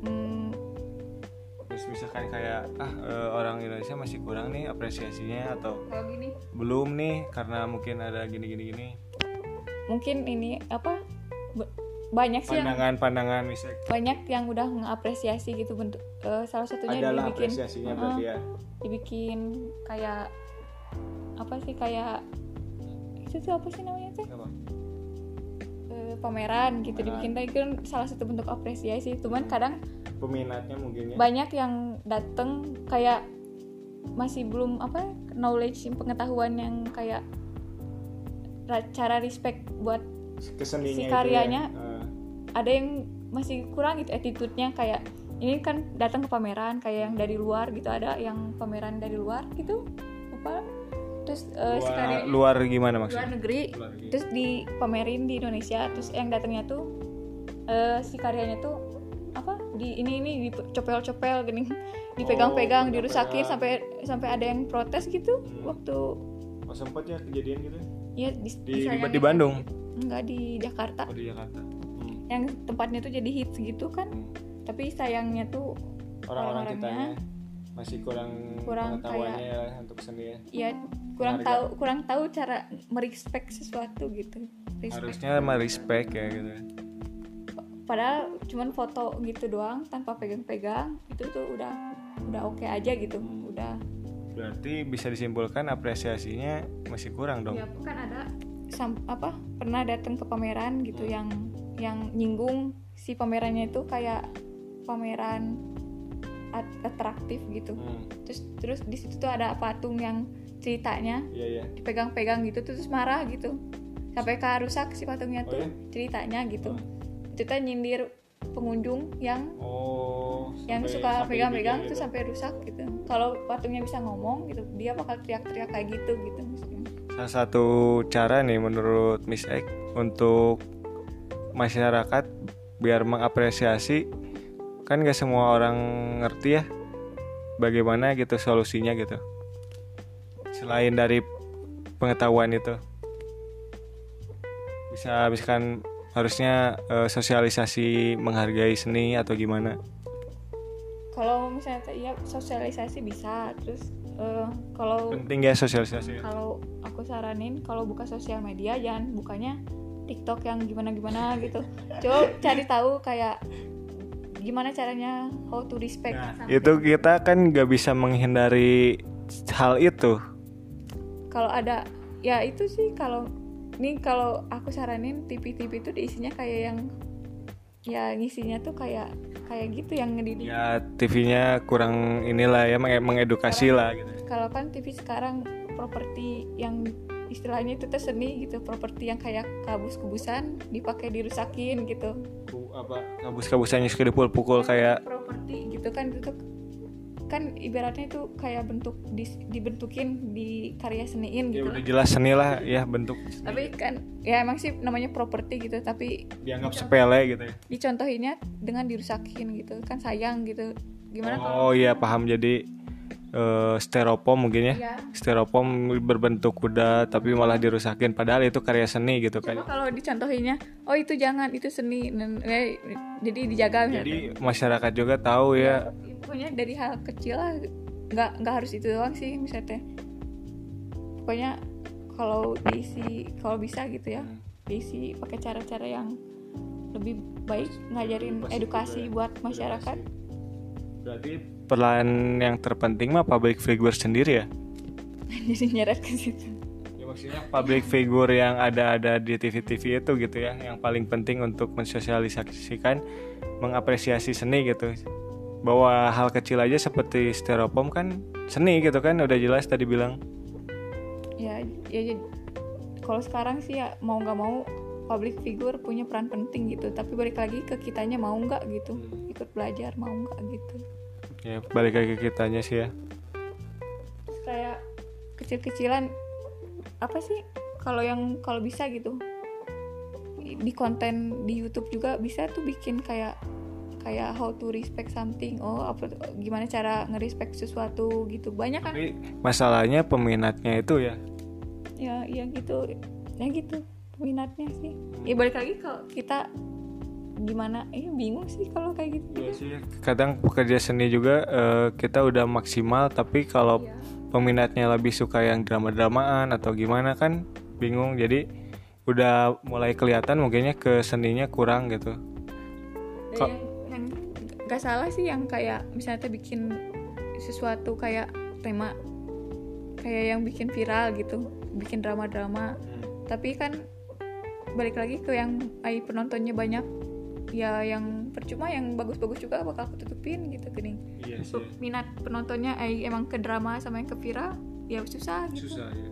hmm, Terus misalkan kayak ah eh, orang Indonesia masih kurang nih apresiasinya atau kalau gini? belum nih karena mungkin ada gini-gini gini mungkin ini apa banyak sih yang pandangan-pandangan misalnya banyak yang udah mengapresiasi gitu bentuk eh, salah satunya adalah dibikin apresiasinya Heeh. berarti ya dibikin kayak apa sih kayak itu tuh apa sih namanya tuh apa? Eh, pameran gitu Pameran. dibikin tadi kan salah satu bentuk apresiasi cuman kadang peminatnya mungkin ya banyak yang dateng kayak masih belum apa knowledge pengetahuan yang kayak cara respect buat keseninya si itu karyanya. ya. Eh, ada yang masih kurang gitu attitude-nya kayak ini kan datang ke pameran kayak yang dari luar gitu ada yang pameran dari luar gitu apa terus si luar, karya- luar gimana luar maksudnya negeri Luar negeri. terus dipamerin di Indonesia terus yang datangnya tuh eh, si karyanya tuh apa di ini ini dicopel-copel gini dipegang-pegang Oh, dirusakin sampai sampai ada yang protes gitu Hmm. waktu oh sempet ya kejadian gitu ya di, di, di, di Bandung? Enggak di Jakarta. Oh di Jakarta. Hmm, yang tempatnya tuh jadi hits gitu kan. Hmm. tapi sayangnya tuh orang-orang kitanya masih kurang, Kurang pengetahuannya ya untuk seni ya. Ya kurang Harga. tahu kurang tahu cara merespek sesuatu gitu. Respect. harusnya mah respect ya gitu padahal cuman foto gitu doang tanpa pegang-pegang itu tuh udah udah oke aja gitu. Udah berarti bisa disimpulkan apresiasinya masih kurang dong. Ya kan ada sam- apa pernah datang ke pameran gitu yang yang nyinggung si pamerannya itu kayak pameran at- atraktif gitu. Hmm. terus terus di situ tuh ada patung yang ceritanya iya iya. dipegang-pegang gitu terus marah gitu. Sampai ke rusak si patungnya Oh, tuh iya? ceritanya gitu. Itu tuh nyindir pengunjung yang oh yang suka pegang-pegang tuh gitu. sampai rusak gitu kalau patungnya bisa ngomong gitu dia bakal teriak-teriak kayak gitu gitu maksudnya. salah satu cara nih menurut Miss Ek untuk masyarakat biar mengapresiasi kan gak semua orang ngerti ya bagaimana gitu solusinya gitu selain dari pengetahuan itu bisa misalkan harusnya eh, sosialisasi menghargai seni atau gimana? Kalau misalnya iya sosialisasi bisa. Terus eh, kalau penting ya sosialisasi kalau aku saranin kalau buka sosial media jangan bukanya TikTok yang gimana gimana gitu. Coba cari tahu kayak gimana caranya how to respect. Nah, something. itu kita kan gak bisa menghindari hal itu. Kalau ada ya itu sih kalau nih kalau aku saranin TV-TV itu diisinya kayak yang ya ngisinya tuh kayak kayak gitu yang ngedidik ya TV-nya kurang inilah ya menge- mengedukasi lah gitu. kalau kan TV sekarang properti yang istilahnya itu tuh seni gitu properti yang kayak kabus-kubusan dipakai dirusakin gitu. Ku- apa kabus-kabusannya suka dipukul-pukul kayak properti gitu kan itu tuh kan ibaratnya itu kayak bentuk dis- dibentukin di karya seniin ya gitu udah jelas seni lah ya bentuk tapi kan ya emang sih namanya properti gitu tapi dianggap sepele gitu ya? dicontohinnya dengan dirusakin gitu kan sayang gitu. Gimana kalau oh iya paham. Jadi eh, styrofoam mungkin ya. Ya styrofoam berbentuk kuda tapi malah dirusakin. Padahal itu karya seni gitu kan. Kalau dicontohinnya oh itu jangan itu seni. Dan, eh, jadi dijaga. Jadi masyarakat juga tahu ya. Pokoknya dari hal kecil lah nggak nggak harus itu doang sih misalnya pokoknya kalau diisi kalau bisa gitu ya. Diisi pakai cara-cara yang lebih baik ngajarin edukasi ya. buat masyarakat berarti peran yang terpenting mah public figure sendiri ya? Jadi nyeret ke situ. Ya maksudnya public figure yang ada-ada di TV-TV itu gitu ya Yang paling penting untuk mensosialisasikan Mengapresiasi seni gitu. Bahwa hal kecil aja seperti styrofoam kan seni gitu kan Udah jelas tadi bilang. Ya ya jadi- kalau sekarang sih ya mau nggak mau public figure punya peran penting gitu. Tapi balik lagi ke kitanya mau nggak gitu? Hmm. ikut belajar mau nggak gitu? Ya balik lagi ke kitanya sih ya. Kayak kecil-kecilan apa sih? Kalau yang kalau bisa gitu. Di konten di YouTube juga bisa tuh bikin kayak kayak how to respect something. Oh apa gimana cara ngerespect sesuatu gitu. Banyak kan? Tapi masalahnya peminatnya itu ya. Ya ya gitu. Ya gitu minatnya sih. Ya balik lagi kalau kita gimana? Eh bingung sih kalau kayak gitu. Iya sih kadang pekerja seni juga eh, kita udah maksimal Tapi kalau Iya. peminatnya lebih suka yang drama-dramaan atau gimana kan bingung. Jadi udah mulai kelihatan mungkinnya ke seninya kurang gitu. Dan yang, yang gak salah sih yang kayak misalnya tuh bikin sesuatu kayak tema kayak yang bikin viral gitu bikin drama-drama. Tapi kan balik lagi ke yang ai penontonnya banyak. Ya yang percuma yang bagus-bagus juga bakal ketutupin gitu gini. Iya minat penontonnya ai emang ke drama sama yang ke viral ya susah gitu. Susah ya.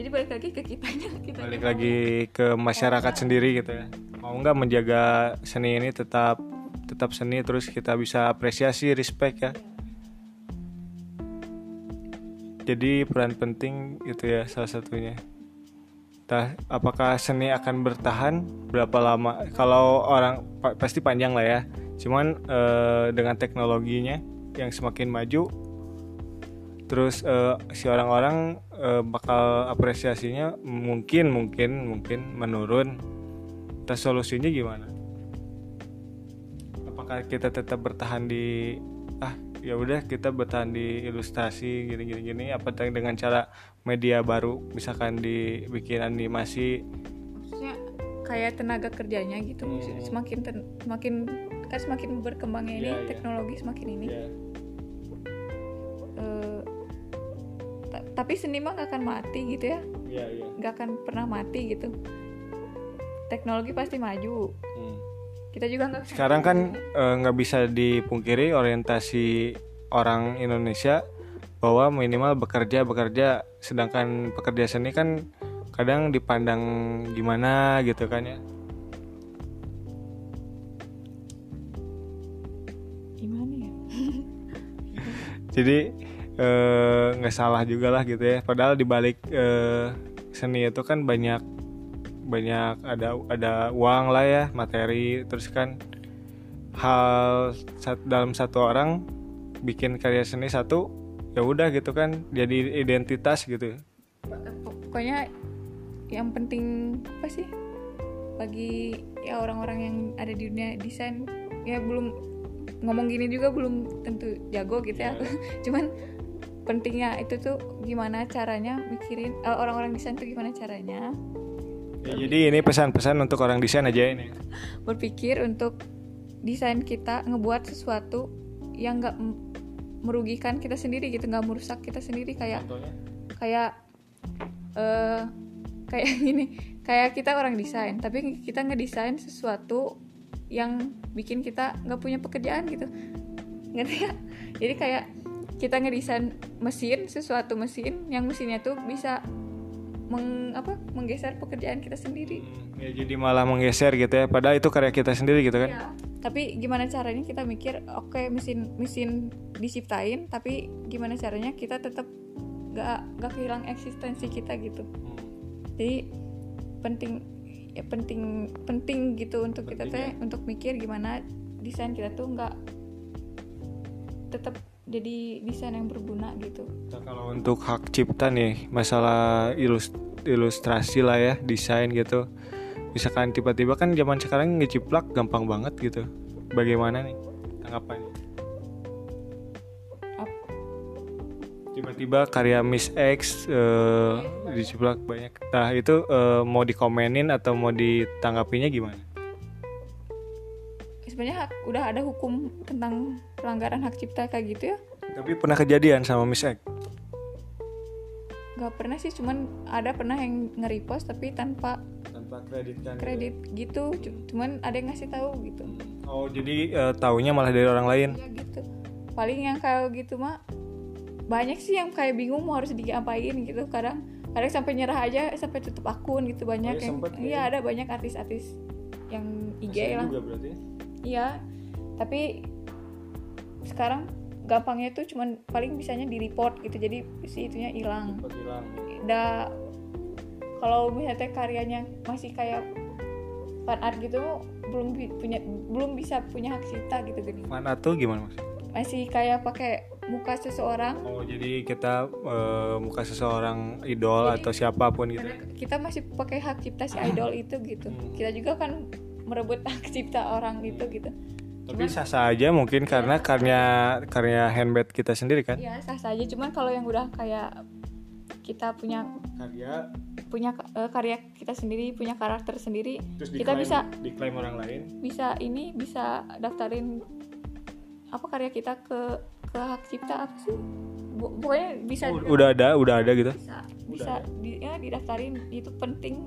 jadi balik lagi ke kitanya kita balik lagi ke masyarakat sendiri gitu ya. Mau nggak menjaga seni ini tetap tetap seni terus kita bisa apresiasi respect ya. Jadi peran penting itu ya salah satunya Tah, apakah seni akan bertahan? Berapa lama? Kalau orang pa- pasti panjang lah ya. Cuman eh, dengan teknologinya yang semakin maju terus eh, si orang-orang eh, bakal apresiasinya mungkin mungkin mungkin menurun. Terus solusinya gimana? Apakah kita tetap bertahan di ya udah kita bertahan di ilustrasi gini gini gini apa dengan cara media baru misalkan dibikin animasi. Maksudnya kayak tenaga kerjanya gitu Hmm. semakin ten- semakin kan semakin berkembangnya ini Iya, iya. teknologi semakin ini. Ya eh, ta- tapi seni mah gak akan mati gitu ya. Ya ya nggak akan pernah mati gitu. Teknologi pasti maju. Hmm. Kita juga nggak sekarang kan eh, nggak bisa dipungkiri orientasi orang Indonesia bahwa minimal bekerja bekerja sedangkan pekerja seni kan kadang dipandang gimana gitu kan ya. Gimana ya? Jadi eh, nggak salah juga lah gitu ya. Padahal dibalik eh, seni itu kan banyak banyak ada ada uang lah ya materi. Terus kan hal sat- dalam satu orang bikin karya seni satu ya udah gitu kan jadi identitas gitu. Pokoknya yang penting apa sih? Bagi ya orang-orang yang ada di dunia desain ya belum ngomong gini juga belum tentu jago gitu ya. Cuman pentingnya itu tuh gimana caranya mikirin eh, orang-orang desain tuh gimana caranya Ya, jadi ini pesan-pesan untuk orang desain aja ini. Berpikir untuk desain kita ngebuat sesuatu yang nggak merugikan kita sendiri gitu nggak merusak kita sendiri kayak contohnya? kayak eh kayak gini kayak kita orang desain tapi kita ngedesain sesuatu yang bikin kita nggak punya pekerjaan gitu. Ngerti ya jadi kayak kita ngedesain mesin sesuatu mesin yang mesinnya tuh bisa meng, apa menggeser pekerjaan kita sendiri. Hmm, ya jadi malah menggeser gitu ya padahal itu karya kita sendiri gitu kan. Ya, tapi gimana caranya kita mikir oke mesin mesin diciptain tapi gimana caranya kita tetap gak gak kehilang eksistensi kita gitu. Jadi penting ya penting penting gitu untuk kita teh untuk mikir gimana desain kita tuh nggak tetap jadi desain yang berguna gitu. Nah, kalau untuk hak cipta nih masalah ilus- ilustrasi lah ya desain gitu. Misalkan tiba-tiba kan zaman sekarang ngeciplak gampang banget gitu. Bagaimana nih tanggapannya? Ap- tiba-tiba karya Miss X eh, diciplak banyak. Nah itu eh, mau dikomenin atau mau ditanggapinya gimana? Sebenarnya udah ada hukum tentang pelanggaran hak cipta kayak gitu ya? Tapi pernah kejadian sama Miss X? Nggak pernah sih cuman ada pernah yang nge-repost tapi tanpa tanpa kredit kan kredit gitu Cu- cuman ada yang ngasih tahu gitu. Oh jadi eh, taunya malah dari orang lain? Ya gitu. Paling yang kayak gitu mah banyak sih yang kayak bingung mau harus diapain gitu. Kadang kadang sampai nyerah aja sampai tutup akun gitu banyak Oh, ya yang sempet ya? iya ada banyak artis-artis yang IG lah. juga berarti? Iya. Tapi sekarang gampangnya tuh cuman paling bisanya di report gitu jadi si itunya hilang. Udah kalau misalnya karyanya masih kayak fan art gitu belum bi- punya belum bisa punya hak cipta gitu gini mana tuh gimana mas? Masih kayak pakai muka seseorang. Oh jadi kita eh, muka seseorang idol Jadi- atau siapa pun gitu. kita masih pakai hak cipta si idol itu gitu. Hmm. kita juga kan merebut hak cipta orang itu gitu Tapi sah sah aja mungkin karena karya karya handmade kita sendiri kan. ya sah saja cuman kalau yang udah kayak kita punya Karya. punya eh, karya kita sendiri punya karakter sendiri terus kita diklaim- bisa diklaim orang lain. bisa ini bisa daftarin apa karya kita ke ke hak cipta apa sih? Bu- pokoknya bisa Oh, udah ada, udah ada gitu. bisa bisa di, ya, didaftarin. Itu penting.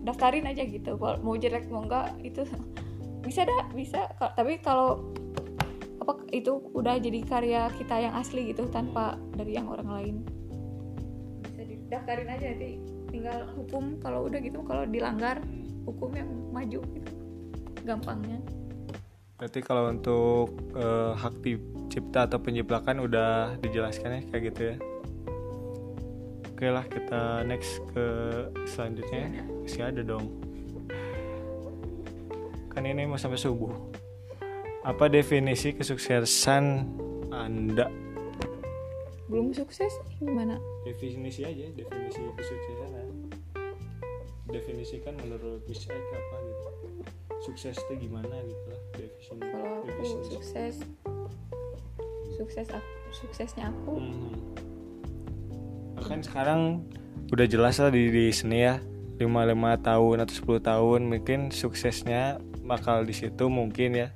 Daftarin aja gitu. Mau jelek mau enggak itu bisa dah bisa. Tapi kalau apa itu udah jadi karya kita yang asli gitu tanpa dari yang orang lain. Bisa didaftarin aja nanti tinggal hukum. Kalau udah gitu kalau dilanggar hukum yang maju. Gitu gampangnya. Berarti kalau untuk eh, hak cipta atau penjiplakan udah dijelaskan ya kayak gitu ya. Oke lah kita next ke selanjutnya. Masih ada dong. Kan ini mau sampai subuh. Apa definisi kesuksesan Anda? belum sukses gimana Definisi aja, definisi kesuksesan. Anda. Definisikan menurut Miss Ike apa gitu. Sukses itu gimana gitu lah definisi. kalau aku definisi. sukses sukses aku suksesnya aku Hmm. kan sekarang udah jelas lah di, di seni ya 5-5 tahun atau 10 tahun mungkin suksesnya bakal di situ mungkin ya.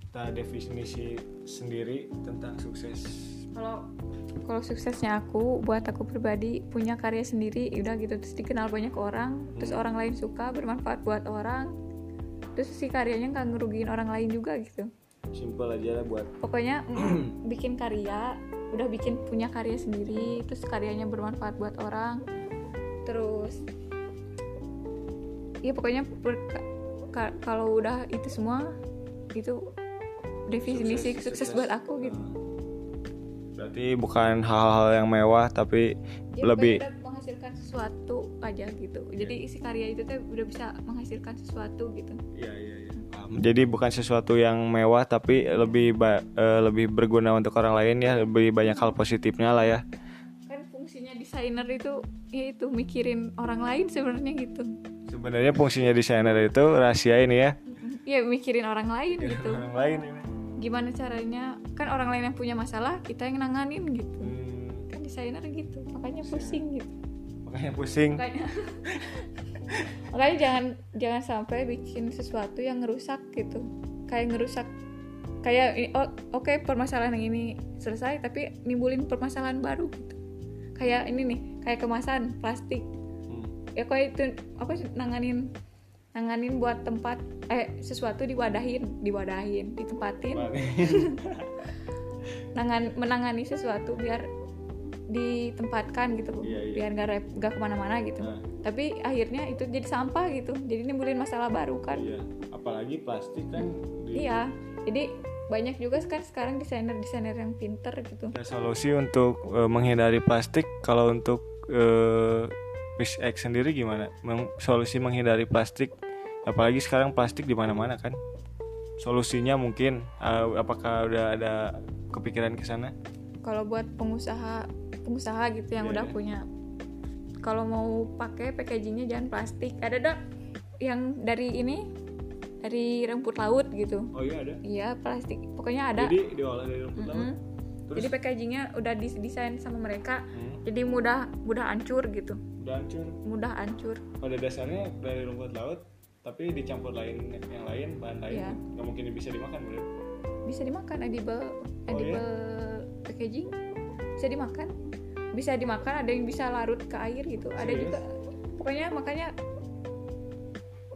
Kita definisi sendiri tentang sukses. Kalau kalau suksesnya aku buat aku pribadi punya karya sendiri udah gitu. Terus dikenal banyak orang terus orang lain suka bermanfaat buat orang. Terus si karyanya nggak ngerugiin orang lain juga gitu. Simple aja lah buat pokoknya mm, bikin karya udah bikin punya karya sendiri terus karyanya bermanfaat buat orang. Terus ya pokoknya kalau udah itu semua itu definisi sukses, buat aku gitu. Berarti bukan hal-hal yang mewah tapi Ya, lebih menghasilkan sesuatu aja gitu. Jadi isi karya itu tuh udah bisa menghasilkan sesuatu gitu. Iya iya iya. Jadi bukan sesuatu yang mewah tapi lebih ba- eh, lebih berguna untuk orang lain ya, lebih banyak hal positifnya lah ya. kan fungsinya desainer itu ya itu mikirin orang lain sebenarnya gitu Sebenarnya fungsinya desainer itu rahasia ini ya. ya mikirin orang lain gitu Orang lain ini. gimana caranya kan orang lain yang punya masalah kita yang nanganin gitu Hmm, kan desainer gitu makanya pusing gitu makanya pusing. makanya makanya jangan jangan sampai bikin sesuatu yang ngerusak gitu kayak ngerusak kayak oh, oke permasalahan yang ini selesai tapi nimbulin permasalahan baru gitu kayak ini nih kayak kemasan plastik. Ya kayak itu apa sih nanganin nanganin buat tempat eh sesuatu diwadahin diwadahin ditempatin. Nangan menangani sesuatu biar ditempatkan gitu Iya, iya. biar nggak rep- nggak ke mana-mana gitu. Nah, tapi akhirnya itu jadi sampah gitu jadi nimbulin masalah baru kan. Iya. Apalagi plastik kan. Di- iya jadi banyak juga kan sekarang desainer desainer yang pinter gitu. Ada solusi untuk eh, menghindari plastik kalau untuk eh Miss X sendiri gimana? Solusi menghindari plastik apalagi sekarang plastik di mana-mana kan? Solusinya mungkin eh, apakah udah ada kepikiran ke sana? Kalau buat pengusaha pengusaha gitu yang Iya, udah iya. punya. Kalau mau pakai packagingnya jangan plastik. Ada dong yang dari ini dari rumput laut gitu. Oh iya ada? Iya plastik. Pokoknya ada. Jadi diolah dari rumput laut? Mm-mm. Terus? Jadi packagingnya udah didesain sama mereka hmm, jadi mudah mudah hancur gitu. Udah hancur? Mudah hancur. Pada dasarnya dari rumput laut tapi dicampur lain yang lain bahan lain Iya. nggak mungkin bisa dimakan bro bisa dimakan edible Oh, edible packaging bisa dimakan. Bisa dimakan ada yang bisa larut ke air gitu. Ada Serius? juga pokoknya makanya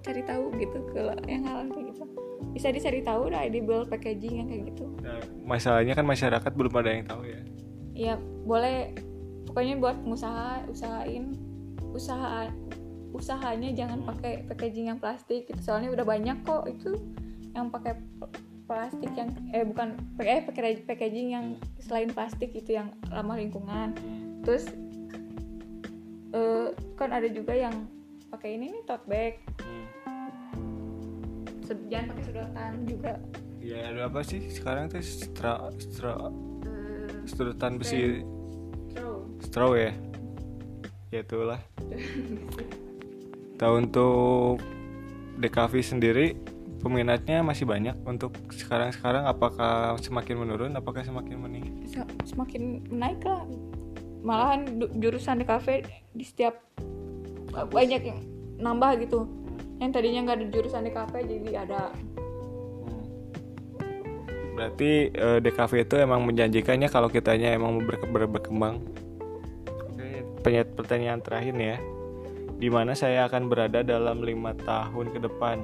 cari tahu gitu kalau yang hal kayak gitu bisa dicari tahu dah edible packaging yang kayak gitu. Nah, masalahnya kan masyarakat belum ada yang tahu ya. Ya boleh. Pokoknya buat pengusaha usahain. Usaha usahanya jangan pakai packaging yang plastik gitu. Soalnya udah banyak kok itu yang pakai plastik yang eh bukan eh packaging yang selain plastik itu yang ramah lingkungan. Terus eh, kan ada juga yang pakai ini nih tote bag. Hmm. Jangan pakai sedotan juga. Ya ada apa sih sekarang tuh? Stra stra Eh, sedotan besi. Straw. straw ya? Ya itulah. Tahu untuk DKV sendiri peminatnya masih banyak. Untuk sekarang-sekarang apakah semakin menurun apakah semakin meninggi Se- semakin naik lah. Malahan jurusan di kafe di setiap uh, banyak yang nambah gitu yang tadinya nggak ada jurusan di kafe jadi ada. Berarti eh, DKV itu emang menjanjikannya kalau kitanya emang mau ber- ber- berkembang? Oke. Pertanyaan, pertanyaan terakhir nih ya. Di mana saya akan berada dalam lima tahun ke depan?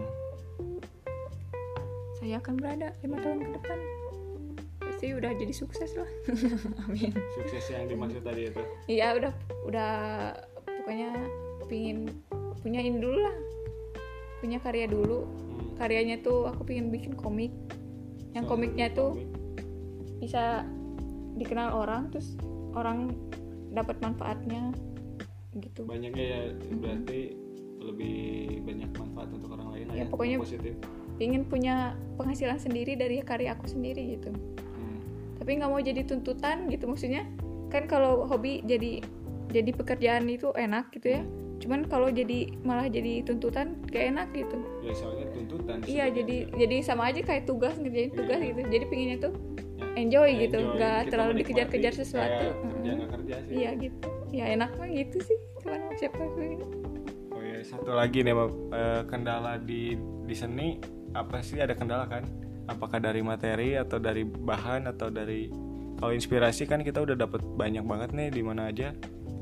Saya akan berada lima tahun ke depan. Pasti udah jadi sukses lah. Amin. Sukses yang dimaksud tadi itu? Iya udah udah pokoknya pingin punya ini dulu lah punya karya dulu. Hmm. karyanya tuh aku pingin bikin komik. Yang komiknya tuh komik. bisa dikenal orang terus orang dapat manfaatnya gitu. Banyaknya ya berarti lebih banyak manfaat untuk orang lain Ya, ya, pokoknya- positif. ingin punya penghasilan sendiri dari karya aku sendiri gitu. Hmm. tapi nggak mau jadi tuntutan gitu maksudnya kan kalau hobi jadi jadi pekerjaan itu enak gitu ya cuman kalau jadi malah jadi tuntutan gak enak gitu. Ya soalnya tuntutan iya jadi jadi sama aja kayak tugas ngerjain tugas Iya. gitu. Jadi pinginnya tuh Ya, enjoy gitu enjoy. nggak Kita terlalu dikejar-kejar sesuatu. Kayak Mm-mm. kerja nggak kerja sih. Iya gitu. Ya enak mah gitu sih. Cuman siapa sih oh ya satu lagi nih. Eh, kendala di di seni apa sih? Ada kendala kan? Apakah dari materi atau dari bahan atau dari kalau inspirasi kan kita udah dapat banyak banget nih di mana aja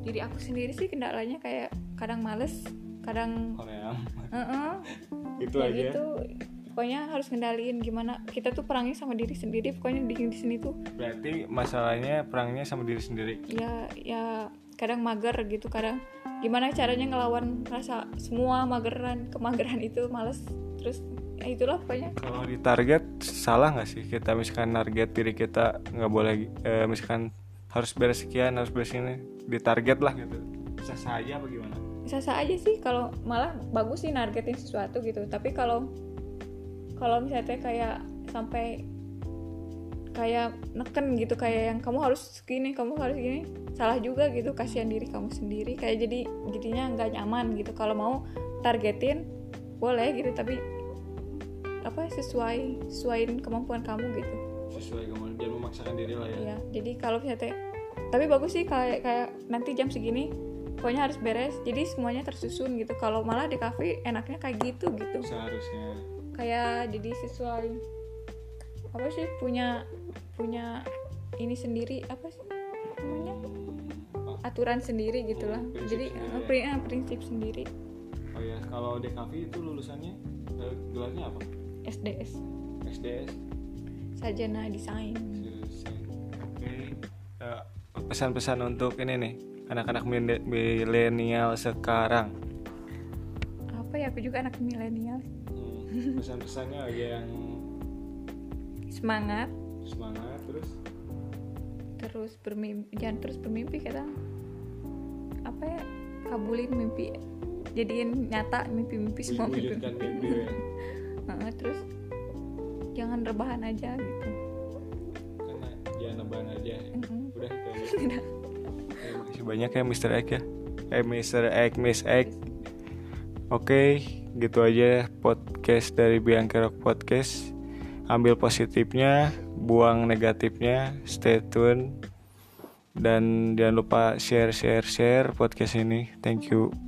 diri aku sendiri sih kendalanya kayak kadang males kadang Korea Heeh. itu ya aja. gitu pokoknya harus kendaliin gimana kita tuh perangnya sama diri sendiri pokoknya di, di sini tuh. Berarti masalahnya perangnya sama diri sendiri. Ya ya kadang mager gitu kadang gimana caranya ngelawan rasa semua mageran kemageran itu males. Terus ya itulah pokoknya. Kalau di target salah nggak sih kita? Misalkan target diri kita nggak boleh eh, misalkan harus beres sekian harus beres ini. Di target lah gitu. Bisa saja apa gimana? Bisa aja sih kalau malah bagus sih nargetin sesuatu gitu. Tapi kalau kalau misalnya kayak sampai kayak neken gitu kayak yang kamu harus gini kamu harus gini salah juga gitu kasihan diri kamu sendiri. Kayak jadi jadinya nggak nyaman gitu. Kalau mau targetin boleh gitu tapi apa sesuai sesuaiin kemampuan kamu gitu sesuai kamu jangan memaksakan diri lah ya. Ya jadi kalau misalnya tapi bagus sih kayak kayak nanti jam segini pokoknya harus beres jadi semuanya tersusun gitu. Kalau malah di kafe enaknya kayak gitu gitu. Seharusnya. Kayak jadi sesuai apa sih punya punya ini sendiri apa sih namanya? Oh, aturan sendiri gitulah Prinsip jadi sendiri eh, ya. eh, prinsip sendiri. Oh ya kalau DKV itu lulusannya eh, gelarnya apa? SDS SDS sarjana desain. Eh, pesan-pesan untuk ini nih anak-anak mile- milenial sekarang? Apa ya aku juga anak milenial. Hmm, pesan-pesannya yang semangat. Semangat terus? Terus bermimpi jangan terus bermimpi kita apa ya kabulin mimpi jadiin nyata mimpi-mimpi semua. Mimpi mimpi ya. Terus jangan rebahan aja gitu karena jangan lebaran aja ya. Udah itu aja Udah. Terima kasih banyak ya Mr. X ya eh Mr. X Miss X Oke gitu aja podcast dari Bianca Rock Podcast Ambil positifnya Buang negatifnya Stay tune Dan jangan lupa share share share podcast ini Thank you